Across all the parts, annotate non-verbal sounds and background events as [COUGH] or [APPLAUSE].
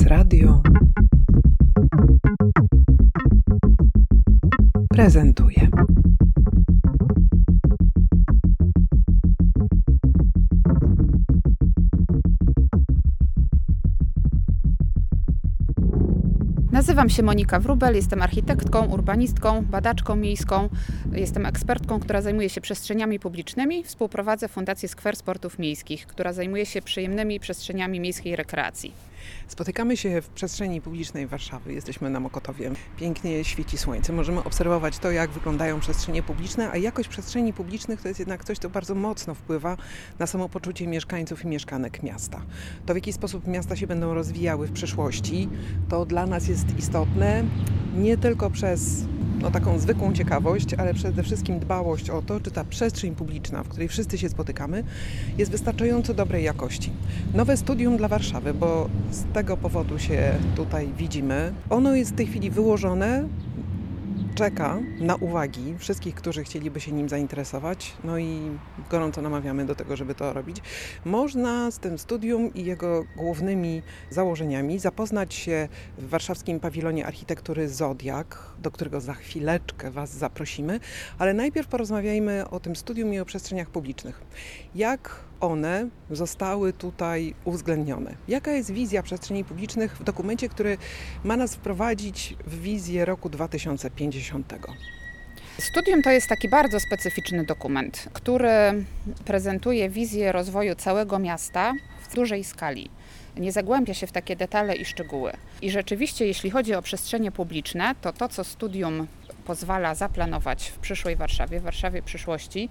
Prezes Radio prezentuje. Nazywam się Monika Wrubel, jestem architektką, urbanistką, badaczką miejską. Jestem ekspertką, która zajmuje się przestrzeniami publicznymi. Współprowadzę Fundację Skwer Sportów Miejskich, która zajmuje się przyjemnymi przestrzeniami miejskiej rekreacji. Spotykamy się w przestrzeni publicznej Warszawy. Jesteśmy na Mokotowie. Pięknie świeci słońce. Możemy obserwować to, jak wyglądają przestrzenie publiczne, a jakość przestrzeni publicznych to jest jednak coś, co bardzo mocno wpływa na samopoczucie mieszkańców i mieszkanek miasta. To, w jaki sposób miasta się będą rozwijały w przyszłości, to dla nas jest istotne nie tylko przez no, taką zwykłą ciekawość, ale przede wszystkim dbałość o to, czy ta przestrzeń publiczna, w której wszyscy się spotykamy, jest wystarczająco dobrej jakości. Nowe studium dla Warszawy, bo z tego powodu się tutaj widzimy. Ono jest w tej chwili wyłożone czeka na uwagi wszystkich, którzy chcieliby się nim zainteresować, no i gorąco namawiamy do tego, żeby to robić. Można z tym studium i jego głównymi założeniami zapoznać się w warszawskim pawilonie architektury Zodiak, do którego za chwileczkę Was zaprosimy, ale najpierw porozmawiajmy o tym studium i o przestrzeniach publicznych. Jak one zostały tutaj uwzględnione. Jaka jest wizja przestrzeni publicznych w dokumencie, który ma nas wprowadzić w wizję roku 2050? Studium to jest taki bardzo specyficzny dokument, który prezentuje wizję rozwoju całego miasta w dużej skali. Nie zagłębia się w takie detale i szczegóły. I rzeczywiście, jeśli chodzi o przestrzenie publiczne, to to, co studium pozwala zaplanować w przyszłej Warszawie, w Warszawie przyszłości,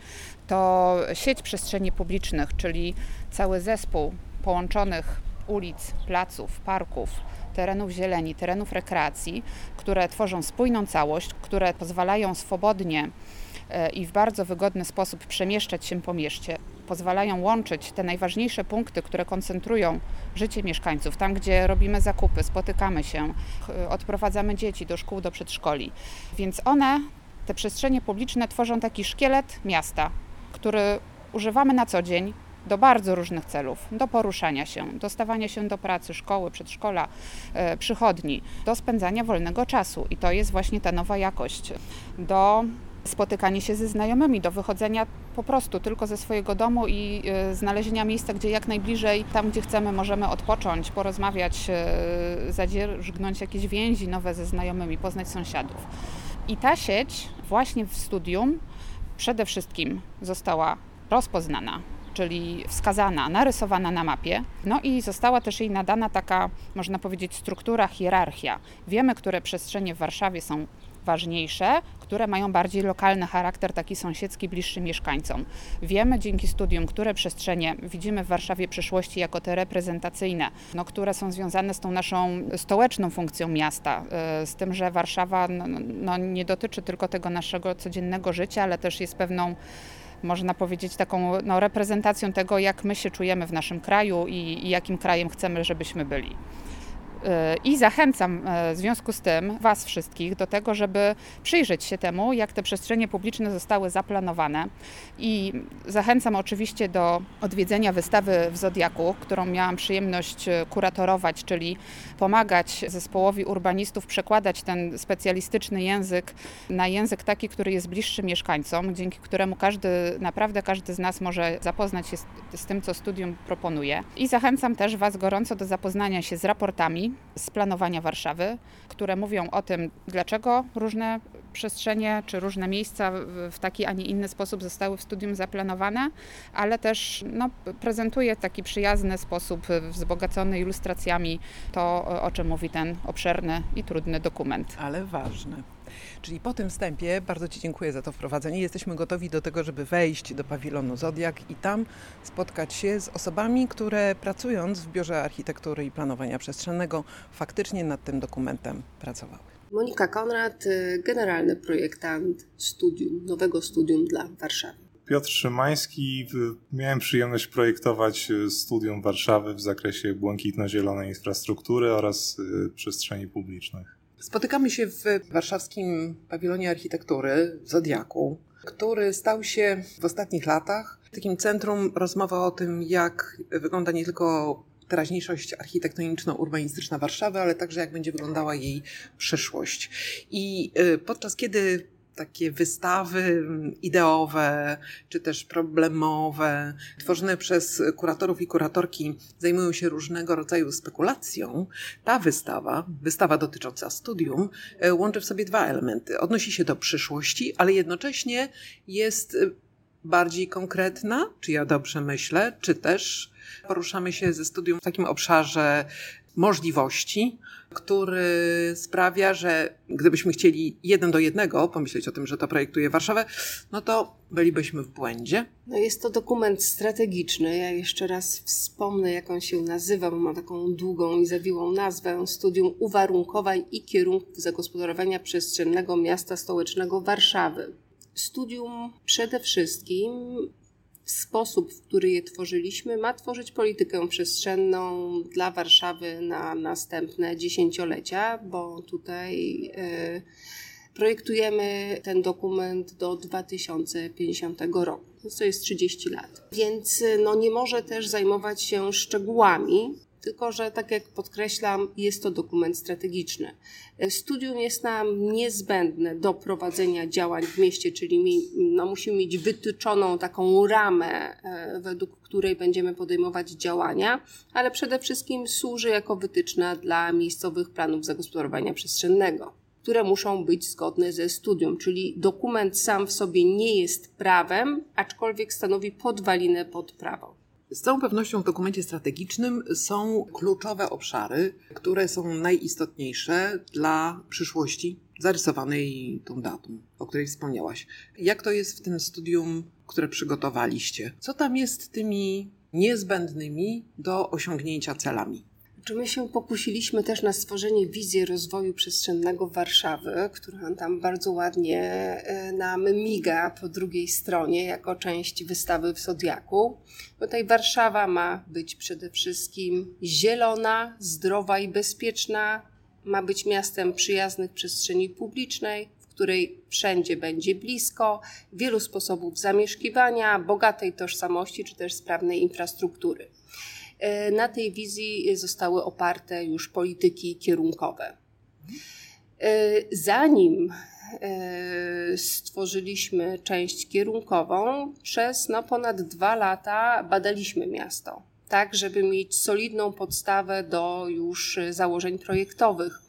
to sieć przestrzeni publicznych, czyli cały zespół połączonych ulic, placów, parków, terenów zieleni, terenów rekreacji, które tworzą spójną całość, które pozwalają swobodnie e, i w bardzo wygodny sposób przemieszczać się po mieście, pozwalają łączyć te najważniejsze punkty, które koncentrują życie mieszkańców, tam gdzie robimy zakupy, spotykamy się, odprowadzamy dzieci do szkół, do przedszkoli. Więc one, te przestrzenie publiczne, tworzą taki szkielet miasta, który używamy na co dzień, do bardzo różnych celów, do poruszania się, do stawania się do pracy, szkoły, przedszkola, e, przychodni, do spędzania wolnego czasu. I to jest właśnie ta nowa jakość, do spotykanie się ze znajomymi, do wychodzenia po prostu tylko ze swojego domu i y, znalezienia miejsca, gdzie jak najbliżej, tam gdzie chcemy, możemy odpocząć, porozmawiać, y, zadzierżgnąć jakieś więzi nowe ze znajomymi, poznać sąsiadów. I ta sieć właśnie w studium przede wszystkim została rozpoznana czyli wskazana, narysowana na mapie. No i została też jej nadana taka, można powiedzieć, struktura, hierarchia. Wiemy, które przestrzenie w Warszawie są ważniejsze, które mają bardziej lokalny charakter, taki sąsiedzki, bliższy mieszkańcom. Wiemy dzięki studium, które przestrzenie widzimy w Warszawie przyszłości jako te reprezentacyjne, no, które są związane z tą naszą stołeczną funkcją miasta, e, z tym, że Warszawa no, no, nie dotyczy tylko tego naszego codziennego życia, ale też jest pewną można powiedzieć, taką no, reprezentacją tego, jak my się czujemy w naszym kraju i, i jakim krajem chcemy, żebyśmy byli. I zachęcam e, w związku z tym Was wszystkich do tego, żeby przyjrzeć się temu, jak te przestrzenie publiczne zostały zaplanowane. I zachęcam oczywiście do odwiedzenia wystawy w Zodiaku, którą miałam przyjemność e, kuratorować, czyli pomagać zespołowi urbanistów przekładać ten specjalistyczny język na język taki, który jest bliższy mieszkańcom, dzięki któremu każdy, naprawdę każdy z nas może zapoznać się z, z tym, co studium proponuje. I zachęcam też Was gorąco do zapoznania się z raportami z planowania Warszawy, które mówią o tym, dlaczego różne przestrzenie czy różne miejsca w taki, a nie inny sposób zostały w studium zaplanowane, ale też no, prezentuje w taki przyjazny sposób, wzbogacony ilustracjami to, o czym mówi ten obszerny i trudny dokument. Ale ważny. Czyli po tym wstępie bardzo Ci dziękuję za to wprowadzenie. Jesteśmy gotowi do tego, żeby wejść do pawilonu Zodiak i tam spotkać się z osobami, które pracując w Biurze Architektury i Planowania Przestrzennego faktycznie nad tym dokumentem pracowały. Monika Konrad, y, generalny projektant studium, nowego studium dla Warszawy. Piotr Szymański. Miałem przyjemność projektować y, studium Warszawy w zakresie błękitno-zielonej infrastruktury oraz y, przestrzeni publicznych. Spotykamy się w warszawskim pawilonie architektury w Zodiaku, który stał się w ostatnich latach takim centrum rozmowy o tym, jak wygląda nie tylko teraźniejszość architektoniczno-urbanistyczna Warszawy, ale także jak będzie wyglądała jej przyszłość. I y, podczas kiedy takie wystawy ideowe, czy też problemowe, tworzone przez kuratorów i kuratorki, zajmują się różnego rodzaju spekulacją. Ta wystawa, wystawa dotycząca studium, e, łączy w sobie dwa elementy. Odnosi się do przyszłości, ale jednocześnie jest e, bardziej konkretna, czy ja dobrze myślę, czy też poruszamy się ze studium w takim obszarze możliwości, który sprawia, że gdybyśmy chcieli jeden do jednego pomyśleć o tym, że to projektuje Warszawę, no to bylibyśmy w błędzie. No jest to dokument strategiczny. Ja jeszcze raz wspomnę, jak on się nazywa, bo ma taką długą i zawiłą nazwę. Studium uwarunkowań i kierunków zagospodarowania przestrzennego miasta stołecznego Warszawy. Studium przede wszystkim sposób, w który je tworzyliśmy, ma tworzyć politykę przestrzenną dla Warszawy na następne dziesięciolecia, bo tutaj y, projektujemy ten dokument do 2050 roku. To jest 30 lat. Więc e, no, nie może też zajmować się szczegółami, tylko że, tak jak podkreślam, jest to dokument strategiczny. Studium jest nam niezbędne do prowadzenia działań w mieście, czyli no, musimy mieć wytyczoną taką ramę, e, według której będziemy podejmować działania, ale przede wszystkim służy jako wytyczna dla miejscowych planów zagospodarowania przestrzennego które muszą być zgodne ze studium, czyli dokument sam w sobie nie jest prawem, aczkolwiek stanowi podwalinę pod prawo. Z całą pewnością w dokumencie strategicznym są kluczowe obszary, które są najistotniejsze dla przyszłości zarysowanej tą datą, o której wspomniałaś. Jak to jest w tym studium, które przygotowaliście? Co tam jest tymi niezbędnymi do osiągnięcia celami? Czy my się pokusiliśmy też na stworzenie wizji rozwoju przestrzennego Warszawy, która tam bardzo ładnie e, nam miga po drugiej stronie jako część wystawy w Zodiaku. Tutaj Warszawa ma być przede wszystkim zielona, zdrowa i bezpieczna, ma być miastem przyjaznych przestrzeni publicznej, w której wszędzie będzie blisko, wielu sposobów zamieszkiwania, bogatej tożsamości czy też sprawnej infrastruktury. E, na tej wizji zostały oparte już polityki kierunkowe. E, zanim e, stworzyliśmy część kierunkową, przez no, ponad dwa lata badaliśmy miasto, tak żeby mieć solidną podstawę do już założeń projektowych.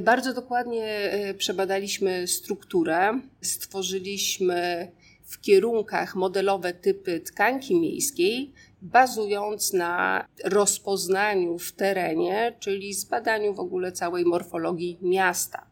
Bardzo dokładnie przebadaliśmy strukturę, stworzyliśmy w kierunkach modelowe typy tkanki miejskiej, bazując na rozpoznaniu w terenie, czyli zbadaniu w ogóle całej morfologii miasta.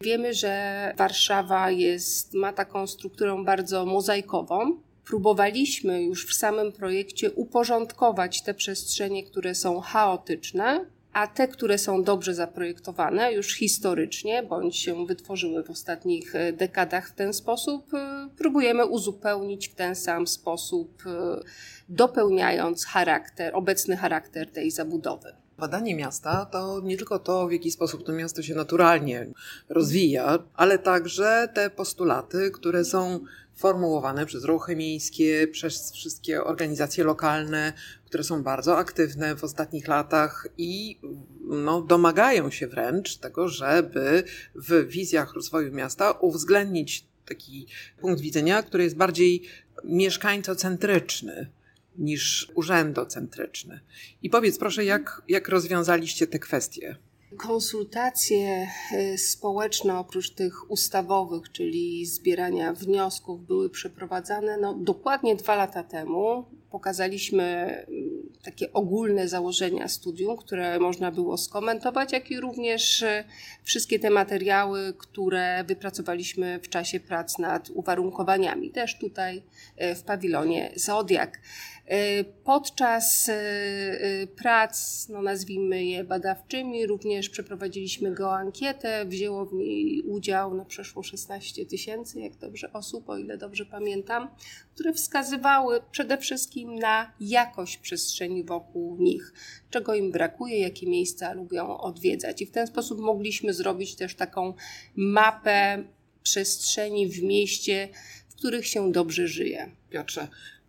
Wiemy, że Warszawa jest, ma taką strukturę bardzo mozaikową. Próbowaliśmy już w samym projekcie uporządkować te przestrzenie, które są chaotyczne, a te, które są dobrze zaprojektowane już historycznie bądź się wytworzyły w ostatnich e, dekadach w ten sposób, e, próbujemy uzupełnić w ten sam sposób, e, dopełniając charakter, obecny charakter tej zabudowy. Badanie miasta to nie tylko to, w jaki sposób to miasto się naturalnie rozwija, ale także te postulaty, które są formułowane przez ruchy miejskie, przez wszystkie organizacje lokalne, które są bardzo aktywne w ostatnich latach i no, domagają się wręcz tego, żeby w wizjach rozwoju miasta uwzględnić taki punkt widzenia, który jest bardziej mieszkańcocentryczny niż urzędocentryczny. I powiedz proszę, jak, jak rozwiązaliście te kwestie? Konsultacje e, społeczne, oprócz tych ustawowych, czyli zbierania wniosków, były przeprowadzane no, dokładnie dwa lata temu. Pokazaliśmy mm, takie ogólne założenia studium, które można było skomentować, jak i również e, wszystkie te materiały, które wypracowaliśmy w czasie prac nad uwarunkowaniami, też tutaj e, w pawilonie Zodiak. E, podczas prac, no nazwijmy je badawczymi, również przeprowadziliśmy geoankietę, wzięło w niej udział na przeszło 16 tysięcy, jak dobrze osób, o ile dobrze pamiętam, które wskazywały przede wszystkim na jakość przestrzeni wokół nich, czego im brakuje, jakie miejsca lubią odwiedzać. I w ten sposób mogliśmy zrobić też taką mapę przestrzeni w mieście, w których się dobrze żyje. Piotrze,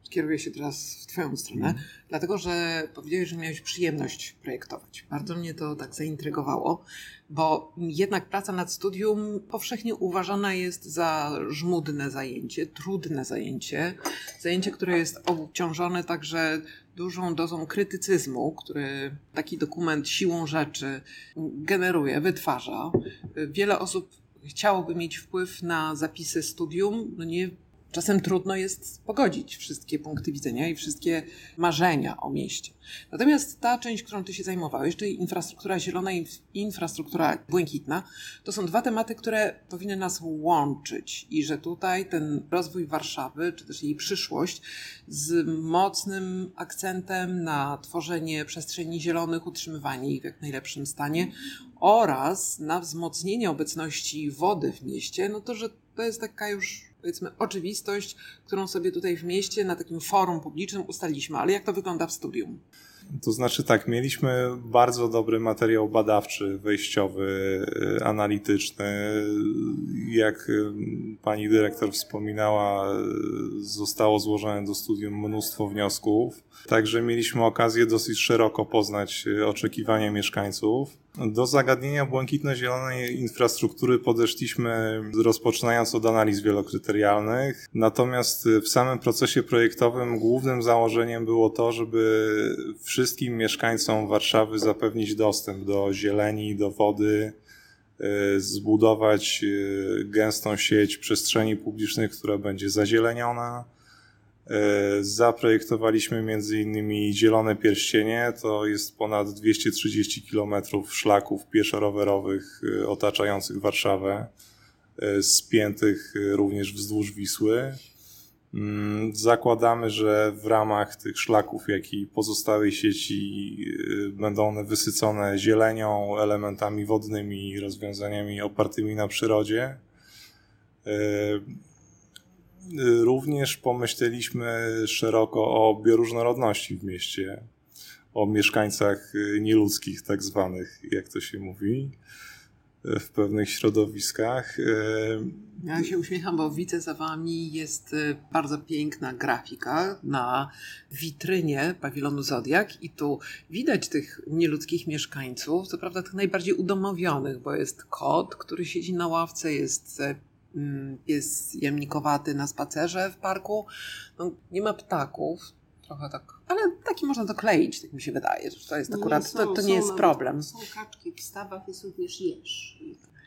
kieruję się teraz w Twoją stronę, mm. dlatego że powiedziałeś, że miałeś przyjemność projektować. Bardzo mnie to tak zaintrygowało, bo jednak praca nad studium powszechnie uważana jest za żmudne zajęcie, trudne zajęcie, zajęcie, które jest obciążone także dużą dozą krytycyzmu, który taki dokument siłą rzeczy generuje, wytwarza. Wiele osób chciałoby mieć wpływ na zapisy studium, no nie Czasem trudno jest pogodzić wszystkie punkty widzenia i wszystkie marzenia o mieście. Natomiast ta część, którą ty się zajmowałeś, czyli infrastruktura zielona i infrastruktura błękitna, to są dwa tematy, które powinny nas łączyć i że tutaj ten rozwój Warszawy, czy też jej przyszłość z mocnym akcentem na tworzenie przestrzeni zielonych, utrzymywanie ich w jak najlepszym stanie oraz na wzmocnienie obecności wody w mieście, no to że to jest taka już powiedzmy oczywistość, którą sobie tutaj w mieście na takim forum publicznym ustaliliśmy. Ale jak to wygląda w studium? To znaczy tak, mieliśmy bardzo dobry materiał badawczy, wejściowy, y, analityczny. Jak y, pani dyrektor wspominała, y, zostało złożone do studium mnóstwo wniosków. Także mieliśmy okazję dosyć szeroko poznać oczekiwania mieszkańców. Do zagadnienia błękitno-zielonej infrastruktury podeszliśmy rozpoczynając od analiz wielokryterialnych. Natomiast w samym procesie projektowym głównym założeniem było to, żeby wszystkim mieszkańcom Warszawy zapewnić dostęp do zieleni, do wody, e, zbudować e, gęstą sieć przestrzeni publicznych, która będzie zazieleniona zaprojektowaliśmy między innymi Zielone Pierścienie, to jest ponad 230 km szlaków pieszo-rowerowych e, otaczających Warszawę, e, spiętych również wzdłuż Wisły. Mm, zakładamy, że w ramach tych szlaków, jak i pozostałej sieci będą one wysycone zielenią, elementami wodnymi, rozwiązaniami opartymi na przyrodzie. Również pomyśleliśmy szeroko o bioróżnorodności w mieście, o mieszkańcach y, nieludzkich, tak zwanych, jak to się mówi, y, w pewnych środowiskach. Y, ja się uśmiecham, bo widzę za Wami jest bardzo piękna grafika na witrynie pawilonu Zodiak i tu widać tych nieludzkich mieszkańców, co prawda tych najbardziej udomowionych, bo jest kot, który siedzi na ławce, jest pies mm, jamnikowaty na spacerze w parku. No, nie ma ptaków, trochę tak, ale taki można to kleić, tak mi się wydaje, że to jest akurat, nie, są, to, to, nie jest problem. Są kaczki w stawach, jest również jeż.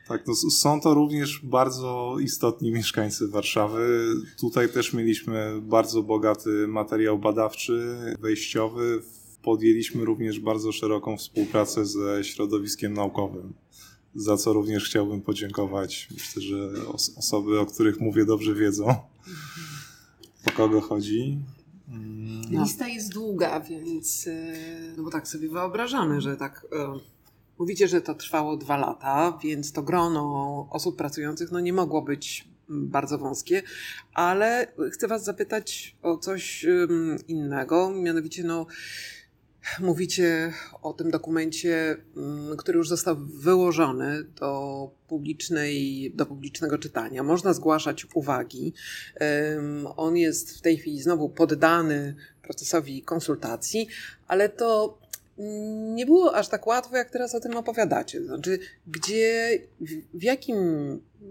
Tak, no, są to również bardzo istotni mieszkańcy Warszawy. Tutaj też mieliśmy bardzo bogaty materiał badawczy, wejściowy. Podjęliśmy również bardzo szeroką współpracę ze środowiskiem naukowym za co również chciałbym podziękować. Myślę, że os osoby, o których mówię, dobrze wiedzą, o kogo chodzi. No. Lista jest długa, więc. E, no bo tak sobie wyobrażamy, że tak. E, mówicie, że to trwało dwa lata, więc to grono osób pracujących no nie mogło być bardzo wąskie, ale chcę Was zapytać o coś innego, mianowicie no Mówicie o tym dokumencie, mm, który już został wyłożony do, publicznej, do publicznego czytania. Można zgłaszać uwagi. On jest w tej chwili znowu poddany procesowi konsultacji, ale to nie było aż tak łatwo, jak teraz o tym opowiadacie. Znaczy, gdzie, w jakim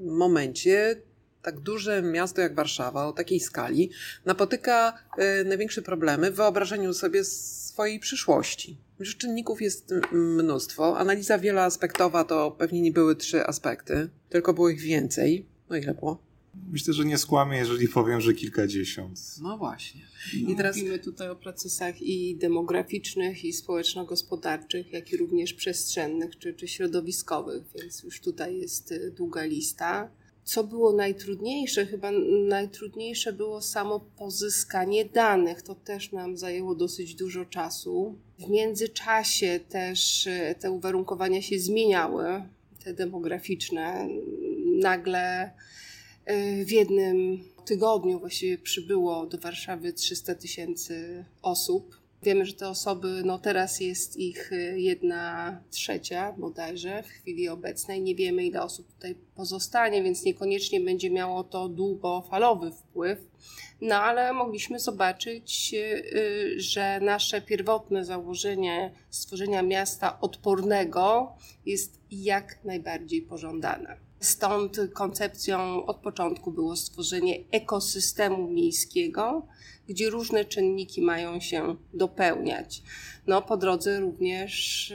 momencie tak duże miasto jak Warszawa o takiej skali napotyka e, największe problemy w wyobrażeniu sobie swojej przyszłości. Że czynników jest mnóstwo. Analiza wieloaspektowa to pewnie nie były trzy aspekty, tylko było ich więcej. No ile było? Myślę, że nie skłamię, jeżeli powiem, że kilkadziesiąt. No właśnie. I teraz... Mówimy tutaj o procesach i demograficznych, i społeczno-gospodarczych, jak i również przestrzennych czy, czy środowiskowych, więc już tutaj jest y, długa lista. Co było najtrudniejsze? Chyba najtrudniejsze było samo pozyskanie danych. To też nam zajęło dosyć dużo czasu. W międzyczasie też e, te uwarunkowania się zmieniały, te demograficzne. Nagle e, w jednym tygodniu właściwie przybyło do Warszawy 300 tysięcy osób Wiemy, że te osoby, no teraz jest ich y, jedna trzecia bodajże w chwili obecnej. Nie wiemy, ile osób tutaj pozostanie, więc niekoniecznie będzie miało to długofalowy wpływ. No ale mogliśmy zobaczyć, y, że nasze pierwotne założenie stworzenia miasta odpornego jest jak najbardziej pożądane. Stąd koncepcją od początku było stworzenie ekosystemu miejskiego, gdzie różne czynniki mają się dopełniać. No, po drodze również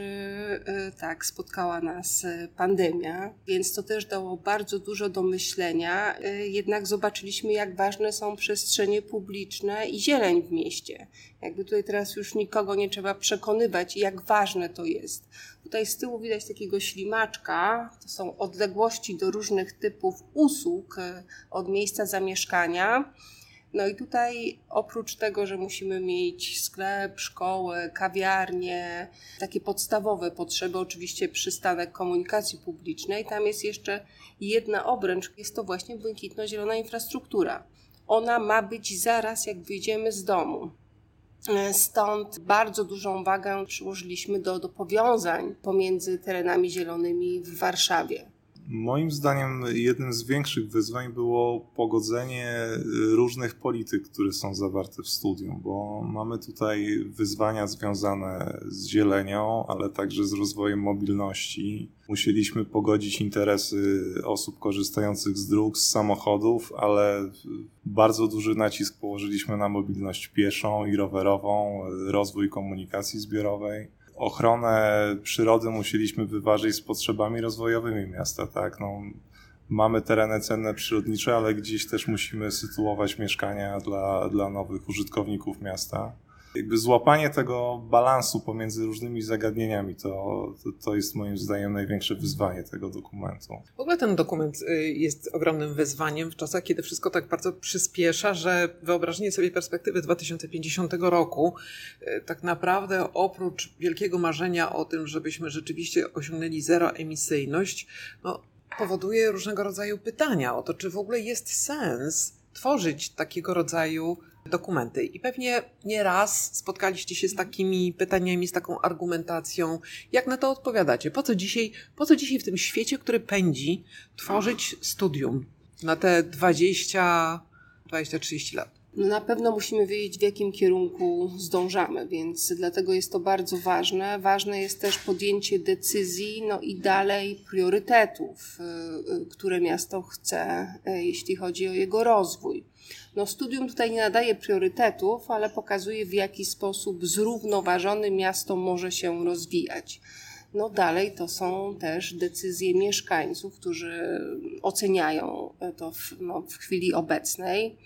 yy, tak spotkała nas pandemia, więc to też dało bardzo dużo do myślenia. Jednak zobaczyliśmy, jak ważne są przestrzenie publiczne i zieleń w mieście. Jakby tutaj teraz już nikogo nie trzeba przekonywać, jak ważne to jest. Tutaj z tyłu widać takiego ślimaczka. To są odległości do różnych typów usług od miejsca zamieszkania. No i tutaj oprócz tego, że musimy mieć sklep, szkołę, kawiarnię, takie podstawowe potrzeby, oczywiście przystanek komunikacji publicznej, tam jest jeszcze jedna obręcz, jest to właśnie błękitno-zielona infrastruktura. Ona ma być zaraz jak wyjdziemy z domu. Stąd bardzo dużą wagę przyłożyliśmy do, do powiązań pomiędzy terenami zielonymi w Warszawie. Moim zdaniem jednym z większych wyzwań było pogodzenie różnych polityk, które są zawarte w studium, bo mamy tutaj wyzwania związane z zielenią, ale także z rozwojem mobilności. Musieliśmy pogodzić interesy osób korzystających z dróg, z samochodów, ale bardzo duży nacisk położyliśmy na mobilność pieszą i rowerową, rozwój komunikacji zbiorowej ochronę przyrody musieliśmy wyważyć z potrzebami rozwojowymi miasta, tak? No, mamy tereny cenne przyrodnicze, ale gdzieś też musimy sytuować mieszkania dla, dla nowych użytkowników miasta jakby złapanie tego balansu pomiędzy różnymi zagadnieniami to, to, to, jest moim zdaniem największe wyzwanie tego dokumentu. W ogóle ten dokument y, jest ogromnym wyzwaniem w czasach, kiedy wszystko tak bardzo przyspiesza, że wyobrażenie sobie perspektywy 2050 roku y, tak naprawdę oprócz wielkiego marzenia o tym, żebyśmy rzeczywiście osiągnęli zeroemisyjność, no, powoduje różnego rodzaju pytania o to, czy w ogóle jest sens tworzyć takiego rodzaju dokumenty. I pewnie nie raz spotkaliście się z takimi pytaniami, z taką argumentacją. Jak na to odpowiadacie? Po co dzisiaj, po co dzisiaj w tym świecie, który pędzi, tworzyć studium na te 20, 20-30 lat? No na pewno musimy wiedzieć, w jakim kierunku zdążamy, więc dlatego jest to bardzo ważne. Ważne jest też podjęcie decyzji, no i dalej priorytetów, y, y, które miasto chce, y, jeśli chodzi o jego rozwój. No, studium tutaj nie nadaje priorytetów, ale pokazuje, w jaki sposób zrównoważone miasto może się rozwijać. No dalej to są też decyzje mieszkańców, którzy oceniają to w, no, w chwili obecnej.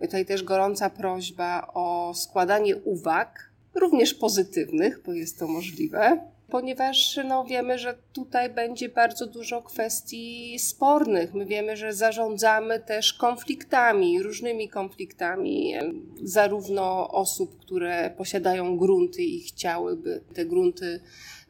Tutaj też gorąca prośba o składanie uwag, również pozytywnych, bo jest to możliwe ponieważ no, wiemy, że tutaj będzie bardzo dużo kwestii spornych. My wiemy, że zarządzamy też konfliktami, różnymi konfliktami, zarówno osób, które posiadają grunty i chciałyby te grunty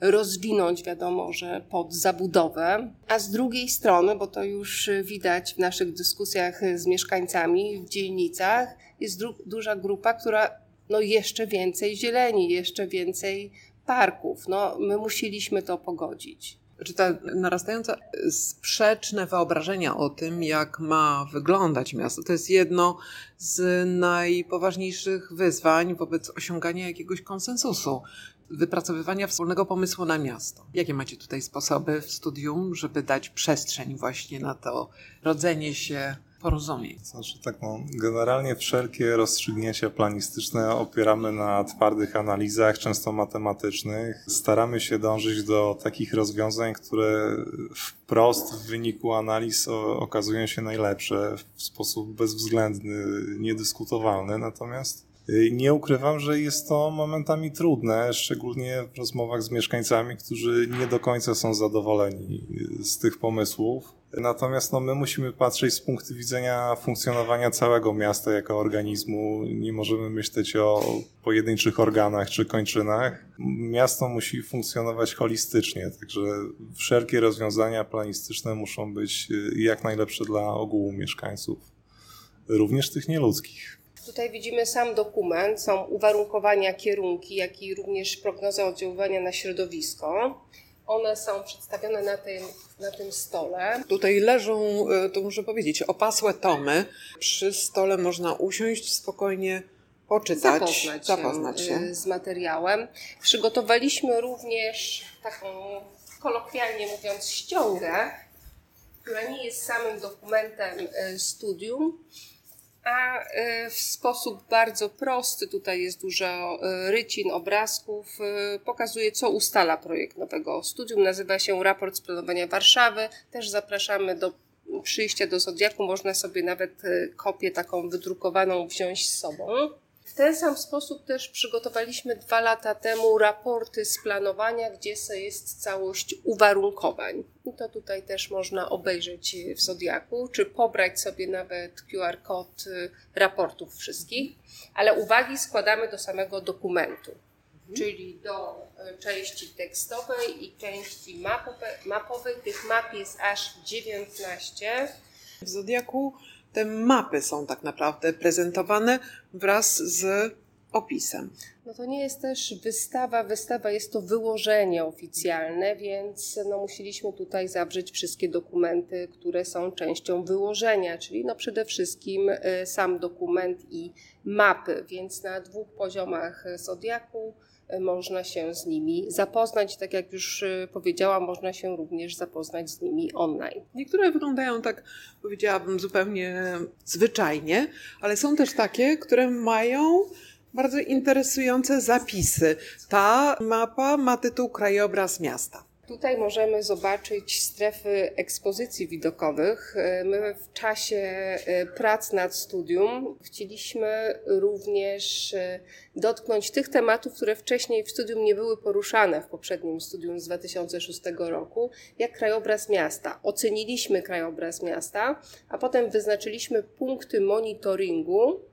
rozwinąć, wiadomo, że pod zabudowę, a z drugiej strony, bo to już widać w naszych dyskusjach z mieszkańcami w dzielnicach, jest duża grupa, która no jeszcze więcej zieleni, jeszcze więcej parków. No, my musieliśmy to pogodzić. Czy te narastające sprzeczne wyobrażenia o tym, jak ma wyglądać miasto, to jest jedno z najpoważniejszych wyzwań wobec osiągania jakiegoś konsensusu, wypracowywania wspólnego pomysłu na miasto. Jakie macie tutaj sposoby w studium, żeby dać przestrzeń właśnie na to rodzenie się porozumień. Znaczy tak, no, generalnie wszelkie rozstrzygnięcia planistyczne opieramy na twardych analizach, często matematycznych. Staramy się dążyć do takich rozwiązań, które wprost w wyniku analiz okazują się najlepsze w sposób bezwzględny, niedyskutowalny. Natomiast y, nie ukrywam, że jest to momentami trudne, szczególnie w rozmowach z mieszkańcami, którzy nie do końca są zadowoleni y, z tych pomysłów. Natomiast no, my musimy patrzeć z punktu widzenia funkcjonowania całego miasta jako organizmu. Nie możemy myśleć o pojedynczych organach czy kończynach. Miasto musi funkcjonować holistycznie, także wszelkie rozwiązania planistyczne muszą być jak najlepsze dla ogółu mieszkańców, również tych nieludzkich. Tutaj widzimy sam dokument, są uwarunkowania, kierunki, jak i również prognoza oddziaływania na środowisko. One są przedstawione na tym, na tym stole. Tutaj leżą, e, to muszę powiedzieć, opasłe tomy. Przy stole można usiąść, spokojnie poczytać, zapoznać, zapoznać się, się. y, z materiałem. Przygotowaliśmy również taką, kolokwialnie mówiąc, ściągę, która nie jest samym dokumentem y, studium, a y, w sposób bardzo prosty, tutaj jest dużo y, rycin, obrazków, y, pokazuje, co ustala projekt nowego studium. Nazywa się Raport z Planowania Warszawy. Też zapraszamy do przyjścia do Zodiaku. Można sobie nawet kopię taką wydrukowaną wziąć z sobą. W ten sam sposób też przygotowaliśmy dwa lata temu raporty z planowania, gdzie jest całość uwarunkowań. I to tutaj też można obejrzeć w Zodiaku, czy pobrać sobie nawet QR kod y, raportów wszystkich, ale uwagi składamy do samego dokumentu, czyli do y, części tekstowej i części mapowe, mapowej. Tych map jest aż 19. W Zodiaku te mapy są tak naprawdę prezentowane wraz z opisem. No to nie jest też wystawa, wystawa jest to wyłożenie oficjalne, więc no musieliśmy tutaj zawrzeć wszystkie dokumenty, które są częścią wyłożenia, czyli no przede wszystkim y, sam dokument i mapy, więc na dwóch poziomach Zodiaku y, można się z nimi zapoznać. Tak jak już y, powiedziałam, można się również zapoznać z nimi online. Niektóre wyglądają tak, powiedziałabym, zupełnie zwyczajnie, ale są też takie, które mają bardzo interesujące zapisy. Ta mapa ma tytuł Krajobraz miasta. Tutaj możemy zobaczyć strefy ekspozycji widokowych. My w czasie e, prac nad studium chcieliśmy również e, dotknąć tych tematów, które wcześniej w studium nie były poruszane w poprzednim studium z 2006 roku, jak krajobraz miasta. Oceniliśmy krajobraz miasta, a potem wyznaczyliśmy punkty monitoringu,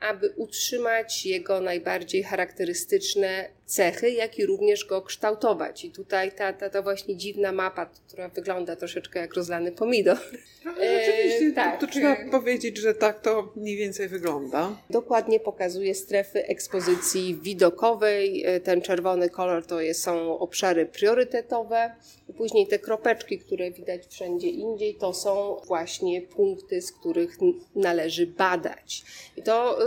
aby utrzymać jego najbardziej charakterystyczne cechy, jak i również go kształtować. I tutaj ta, ta, ta właśnie dziwna mapa, która wygląda troszeczkę jak rozlany pomidor. No, Rzeczywiście, E, tak. to, to trzeba powiedzieć, że tak to mniej więcej wygląda. Dokładnie pokazuje strefy ekspozycji widokowej. E, Ten czerwony kolor to jest, są obszary priorytetowe. Później te kropeczki, które widać wszędzie indziej, to są właśnie punkty, z których należy badać. I to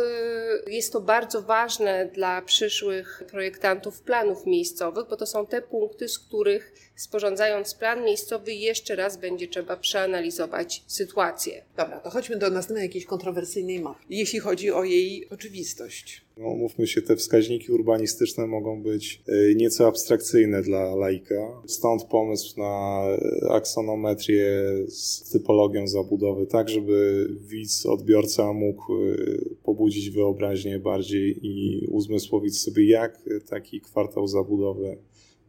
y, jest to bardzo ważne dla przyszłych projektantów planów miejscowych, bo to są te punkty, z których sporządzając plan miejscowy jeszcze raz będzie trzeba przeanalizować sytuację. Dobra, to chodźmy do następnej jakiejś kontrowersyjnej mapy, jeśli chodzi o jej oczywistość. No, mówmy się, te wskaźniki urbanistyczne mogą być e, nieco abstrakcyjne dla laika. Stąd pomysł na e, aksonometrię z typologią zabudowy, tak żeby widz, odbiorca mógł e, pobudzić wyobraźnię bardziej i uzmysłowić sobie, jak taki kwartał zabudowy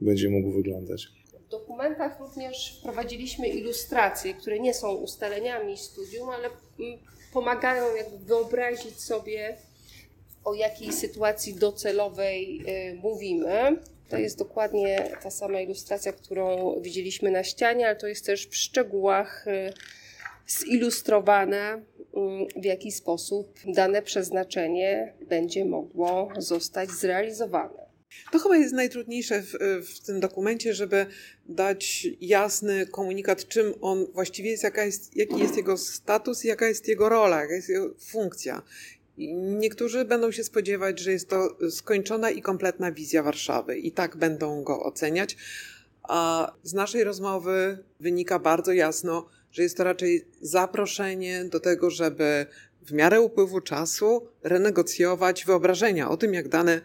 będzie mógł wyglądać. W dokumentach również wprowadziliśmy ilustracje, które nie są ustaleniami studium, ale mm, pomagają jakby wyobrazić sobie, o jakiej sytuacji docelowej y, mówimy. To jest dokładnie ta sama ilustracja, którą widzieliśmy na ścianie, ale to jest też w szczegółach y, zilustrowane, mm, w jaki sposób dane przeznaczenie będzie mogło zostać zrealizowane. To chyba jest najtrudniejsze w, w tym dokumencie, żeby dać jasny komunikat, czym on właściwie jest, jaka jest, jaki jest jego status jaka jest jego rola, jaka jest jego funkcja. Niektórzy będą się spodziewać, że jest to skończona i kompletna wizja Warszawy i tak będą go oceniać. A z naszej rozmowy wynika bardzo jasno, że jest to raczej zaproszenie do tego, żeby w miarę upływu czasu renegocjować wyobrażenia o tym, jak dane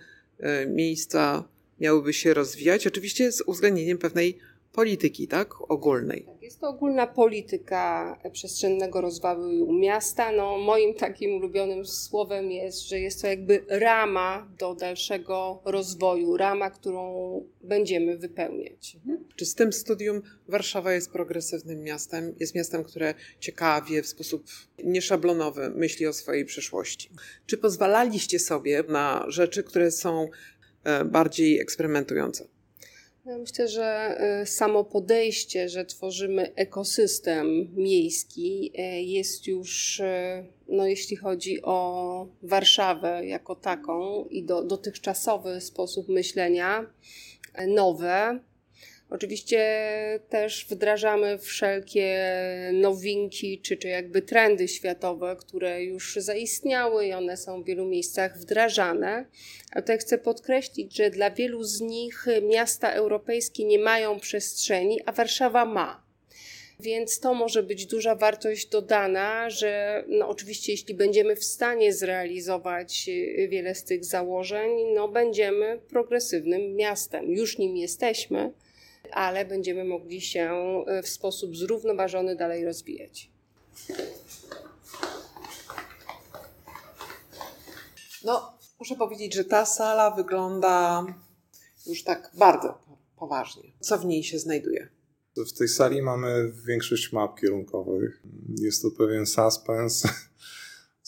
miejsca miałyby się rozwijać, oczywiście z uwzględnieniem pewnej polityki, tak, ogólnej. Tak, Jest to ogólna polityka przestrzennego rozwoju miasta. No, moim takim ulubionym słowem jest, że jest to jakby rama do dalszego rozwoju, rama, którą będziemy wypełniać. Czy z tym studium Warszawa jest progresywnym miastem, jest miastem, które ciekawie, w sposób nieszablonowy myśli o swojej przyszłości? Czy pozwalaliście sobie na rzeczy, które są e, bardziej eksperymentujące? Myślę, że y, samo podejście, że tworzymy ekosystem miejski, y, jest już, y, no, jeśli chodzi o Warszawę jako taką i do, dotychczasowy sposób myślenia, nowe. Oczywiście też wdrażamy wszelkie nowinki, czy, czy jakby trendy światowe, które już zaistniały i one są w wielu miejscach wdrażane. A tutaj chcę podkreślić, że dla wielu z nich miasta europejskie nie mają przestrzeni, a Warszawa ma. Więc to może być duża wartość dodana, że no oczywiście jeśli będziemy w stanie zrealizować wiele z tych założeń, no będziemy progresywnym miastem. Już nim jesteśmy ale będziemy mogli się e, w sposób zrównoważony dalej rozwijać. No, muszę powiedzieć, że ta sala wygląda już tak bardzo poważnie. Co w niej się znajduje? W tej sali mamy większość map kierunkowych. Jest to pewien suspens.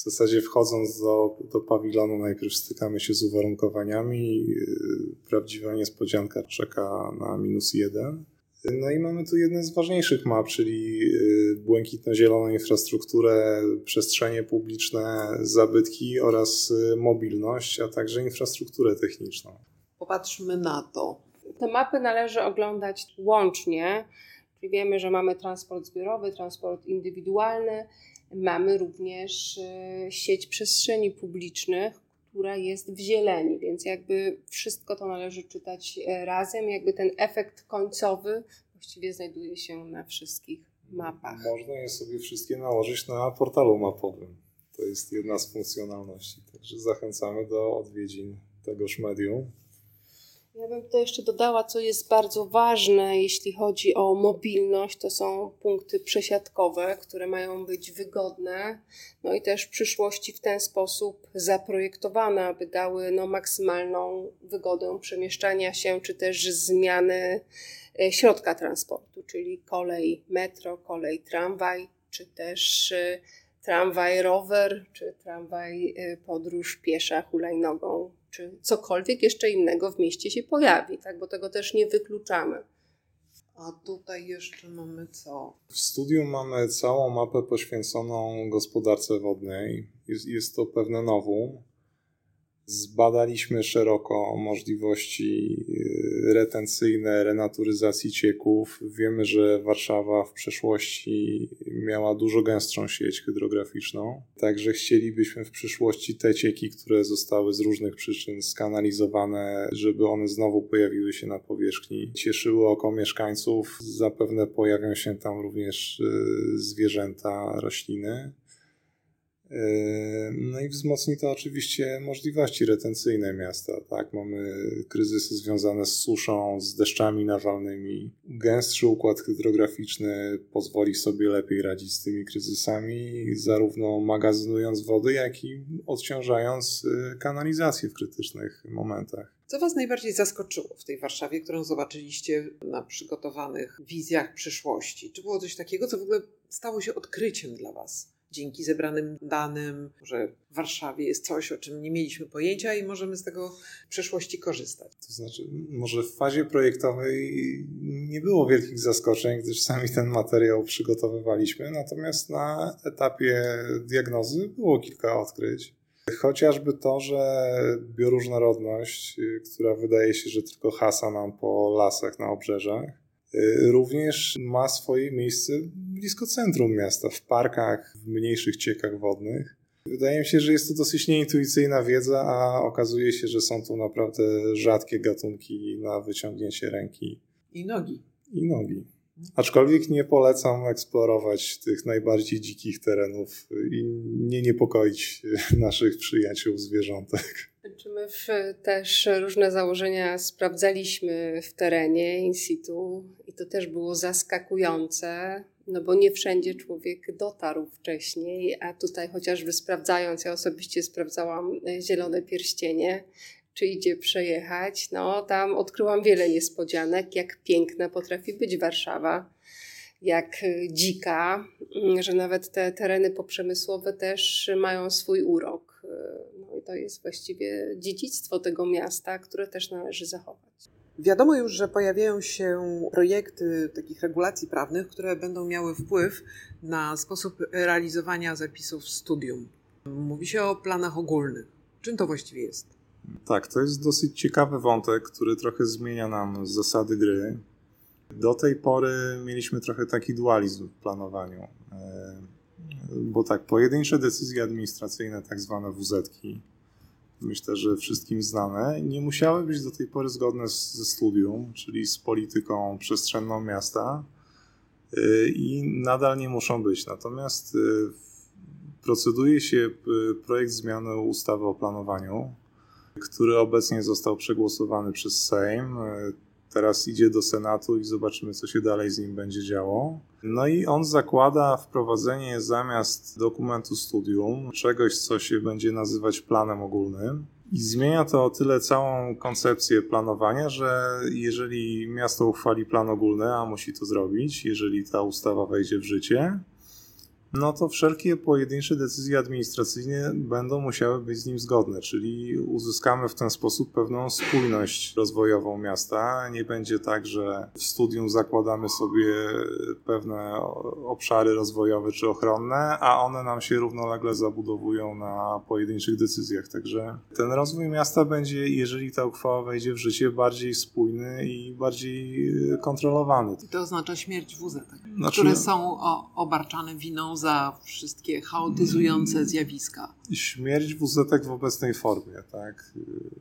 W zasadzie wchodząc do, do pawilonu najpierw stykamy się z uwarunkowaniami. Prawdziwa niespodzianka czeka na minus jeden. No i mamy tu jedne z ważniejszych map, czyli y, błękitno-zieloną infrastrukturę, przestrzenie publiczne, zabytki oraz y, mobilność, a także infrastrukturę techniczną. Popatrzmy na to. Te mapy należy oglądać łącznie, czyli wiemy, że mamy transport zbiorowy, transport indywidualny, Mamy również e, sieć przestrzeni publicznych, która jest w zieleni, więc jakby wszystko to należy czytać e, razem. Jakby ten efekt końcowy właściwie znajduje się na wszystkich mapach. Można je sobie wszystkie nałożyć na portalu mapowym. To jest jedna z funkcjonalności. Także zachęcamy do odwiedzin tegoż medium. Ja bym tutaj jeszcze dodała, co jest bardzo ważne, jeśli chodzi o mobilność, to są punkty przesiadkowe, które mają być wygodne, no i też w przyszłości w ten sposób zaprojektowane, aby dały no, maksymalną wygodę przemieszczania się, czy też zmiany e, środka transportu, czyli kolej metro, kolej tramwaj, czy też e, tramwaj rower, czy tramwaj e, podróż piesza hulajnogą czy cokolwiek jeszcze innego w mieście się pojawi, tak? bo tego też nie wykluczamy. A tutaj jeszcze mamy co? W studium mamy całą mapę poświęconą gospodarce wodnej. Jest, jest to pewne nowum. Zbadaliśmy szeroko możliwości y, retencyjne, renaturyzacji cieków. Wiemy, że Warszawa w przeszłości miała dużo gęstszą sieć hydrograficzną, także chcielibyśmy w przyszłości te cieki, które zostały z różnych przyczyn skanalizowane, żeby one znowu pojawiły się na powierzchni, cieszyły oko mieszkańców. Zapewne pojawią się tam również y, zwierzęta, rośliny. No i wzmocni to oczywiście możliwości retencyjne miasta. Tak? Mamy kryzysy związane z suszą, z deszczami nawalnymi. Gęstszy układ hydrograficzny pozwoli sobie lepiej radzić z tymi kryzysami, zarówno magazynując wody, jak i odciążając y, kanalizację w krytycznych momentach. Co Was najbardziej zaskoczyło w tej Warszawie, którą zobaczyliście na przygotowanych wizjach przyszłości? Czy było coś takiego, co w ogóle stało się odkryciem dla Was? Dzięki zebranym danym, że w Warszawie jest coś, o czym nie mieliśmy pojęcia i możemy z tego w przyszłości korzystać. To znaczy, może w fazie projektowej nie było wielkich zaskoczeń, gdyż sami ten materiał przygotowywaliśmy, natomiast na etapie diagnozy było kilka odkryć. Chociażby to, że bioróżnorodność, która wydaje się, że tylko hasa nam po lasach na obrzeżach, Y, również ma swoje miejsce blisko centrum miasta, w parkach, w mniejszych ciekach wodnych. Wydaje mi się, że jest to dosyć nieintuicyjna wiedza, a okazuje się, że są tu naprawdę rzadkie gatunki na wyciągnięcie ręki. I nogi. I nogi. Aczkolwiek nie polecam eksplorować tych najbardziej dzikich terenów i nie niepokoić [LAUGHS] naszych przyjaciół zwierzątek. Czy my w, też różne założenia sprawdzaliśmy w terenie, in situ, i to też było zaskakujące, no bo nie wszędzie człowiek dotarł wcześniej, a tutaj chociażby sprawdzając, ja osobiście sprawdzałam e, zielone pierścienie, czy idzie przejechać, no tam odkryłam wiele niespodzianek, jak piękna potrafi być Warszawa jak e, dzika, że nawet te tereny poprzemysłowe też mają swój urok. E, no i to jest właściwie dziedzictwo tego miasta, które też należy zachować. Wiadomo już, że pojawiają się projekty takich regulacji prawnych, które będą miały wpływ na sposób realizowania zapisów studium. Mówi się o planach ogólnych. Czym to właściwie jest? Tak, to jest dosyć ciekawy wątek, który trochę zmienia nam zasady gry. Do tej pory mieliśmy trochę taki dualizm w planowaniu. E, bo tak, pojedyncze decyzje administracyjne, tak zwane WZ-ki, myślę, że wszystkim znane, nie musiały być do tej pory zgodne z, ze studium, czyli z polityką przestrzenną miasta e, i nadal nie muszą być. Natomiast e, proceduje się projekt zmiany ustawy o planowaniu, który obecnie został przegłosowany przez Sejm. Teraz idzie do Senatu i zobaczymy, co się dalej z nim będzie działo. No i on zakłada wprowadzenie zamiast dokumentu studium czegoś, co się będzie nazywać planem ogólnym. I zmienia to o tyle całą koncepcję planowania, że jeżeli miasto uchwali plan ogólny, a musi to zrobić, jeżeli ta ustawa wejdzie w życie, no to wszelkie pojedyncze decyzje administracyjne będą musiały być z nim zgodne, czyli uzyskamy w ten sposób pewną spójność rozwojową miasta. Nie będzie tak, że w studium zakładamy sobie pewne obszary rozwojowe czy ochronne, a one nam się równolegle zabudowują na pojedynczych decyzjach. Także ten rozwój miasta będzie, jeżeli ta uchwała wejdzie w życie, bardziej spójny i bardziej kontrolowany. I to oznacza śmierć WZ, znaczy, które są obarczane winą za wszystkie chaotyzujące zjawiska. Śmierć WZ w obecnej formie, tak.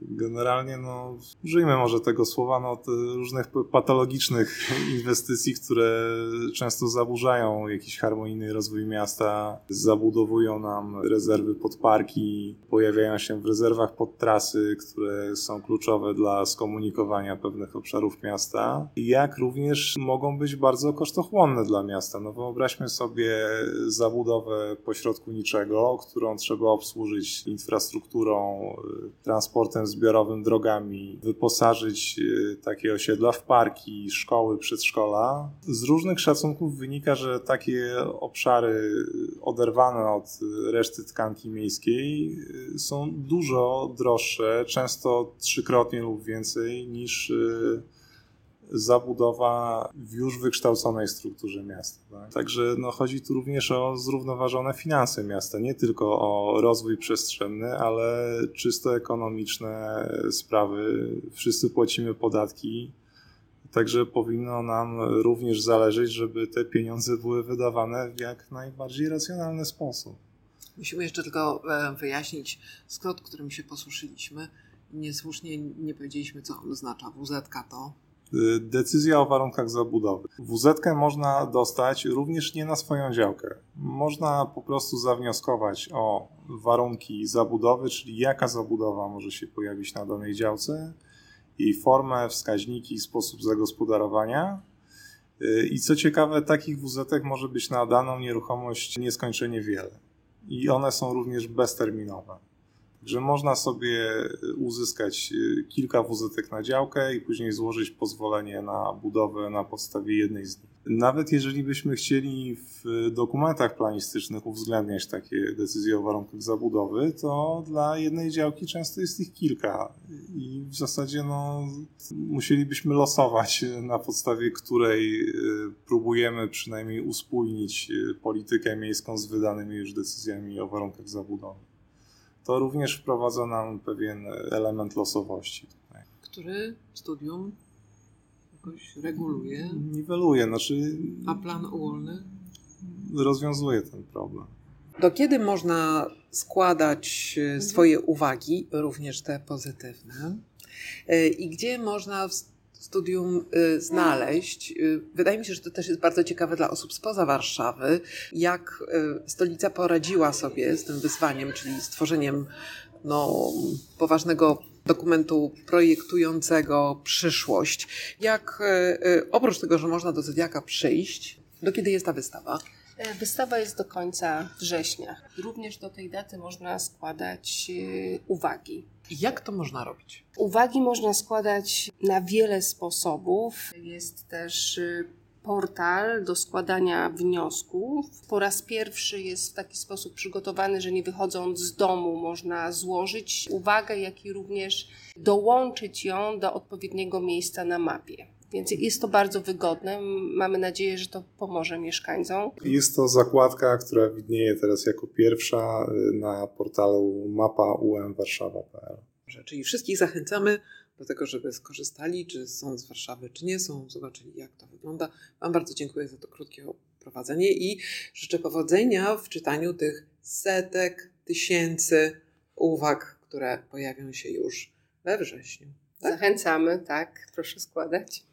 Generalnie, no, użyjmy może tego słowa, no, różnych patologicznych [LAUGHS] inwestycji, które często zaburzają jakiś harmonijny rozwój miasta, zabudowują nam rezerwy pod parki, pojawiają się w rezerwach pod trasy, które są kluczowe dla skomunikowania pewnych obszarów miasta, jak również mogą być bardzo kosztochłonne dla miasta. No wyobraźmy sobie zabudowę pośrodku niczego, którą trzeba obsłużyć infrastrukturą, y, transportem zbiorowym, drogami, wyposażyć y, takie osiedla w parki, szkoły, przedszkola. Z różnych szacunków wynika, że takie obszary oderwane od reszty tkanki miejskiej y, są dużo droższe, często trzykrotnie lub więcej niż zabudowa w już wykształconej strukturze miasta. Tak? Także no, chodzi tu również o zrównoważone finanse miasta, nie tylko o rozwój przestrzenny, ale czysto ekonomiczne sprawy. Wszyscy płacimy podatki, Także powinno nam również zależeć, żeby te pieniądze były wydawane w jak najbardziej racjonalny sposób. Musimy jeszcze tylko e, wyjaśnić skrót, którym się posłużyliśmy. Niesłusznie nie powiedzieliśmy, co on oznacza. WZ to decyzja o warunkach zabudowy. WZ można dostać również nie na swoją działkę. Można po prostu zawnioskować o warunki zabudowy, czyli jaka zabudowa może się pojawić na danej działce, jej formę, wskaźniki, sposób zagospodarowania. Y, I co ciekawe, takich WZ może być na daną nieruchomość nieskończenie wiele. I one są również bezterminowe że można sobie uzyskać y, kilka WZ na działkę i później złożyć pozwolenie na budowę na podstawie jednej z nich. Nawet jeżeli byśmy chcieli w dokumentach planistycznych uwzględniać takie decyzje o warunkach zabudowy, to dla jednej działki często jest ich kilka i w zasadzie no, musielibyśmy losować, na podstawie której y, próbujemy przynajmniej uspójnić y, politykę miejską z wydanymi już decyzjami o warunkach zabudowy to również wprowadza nam pewien element losowości. Tutaj. Który studium jakoś reguluje? Niweluje, znaczy. A plan ogólny? Rozwiązuje ten problem. Do kiedy można składać e, mhm. swoje uwagi, również te pozytywne? E, I gdzie można studium y, znaleźć. Y, wydaje mi się, że to też jest bardzo ciekawe dla osób spoza Warszawy, jak y, stolica poradziła sobie z tym wyzwaniem, czyli stworzeniem no, poważnego dokumentu projektującego przyszłość. Jak oprócz tego, że można do Zodiaka przyjść, do kiedy jest ta wystawa? E, wystawa jest do końca września. Również do tej daty można składać uwagi. Jak to można robić? Uwagi można składać na wiele sposobów. Jest też y, portal do składania wniosków. Po raz pierwszy jest w taki sposób przygotowany, że nie wychodząc z domu można złożyć uwagę, jak i również dołączyć ją do odpowiedniego miejsca na mapie. Więc jest to bardzo wygodne. Mamy nadzieję, że to pomoże mieszkańcom. Jest to zakładka, która widnieje teraz jako pierwsza y, na portalu mapa.umwarszawa.pl. Czyli wszystkich zachęcamy do tego, żeby skorzystali, czy są z Warszawy, czy nie są, zobaczyli jak to wygląda. Wam bardzo dziękuję za to krótkie oprowadzenie i życzę powodzenia w czytaniu tych setek, tysięcy uwag, które pojawią się już we wrześniu. Tak? Zachęcamy, tak, proszę składać.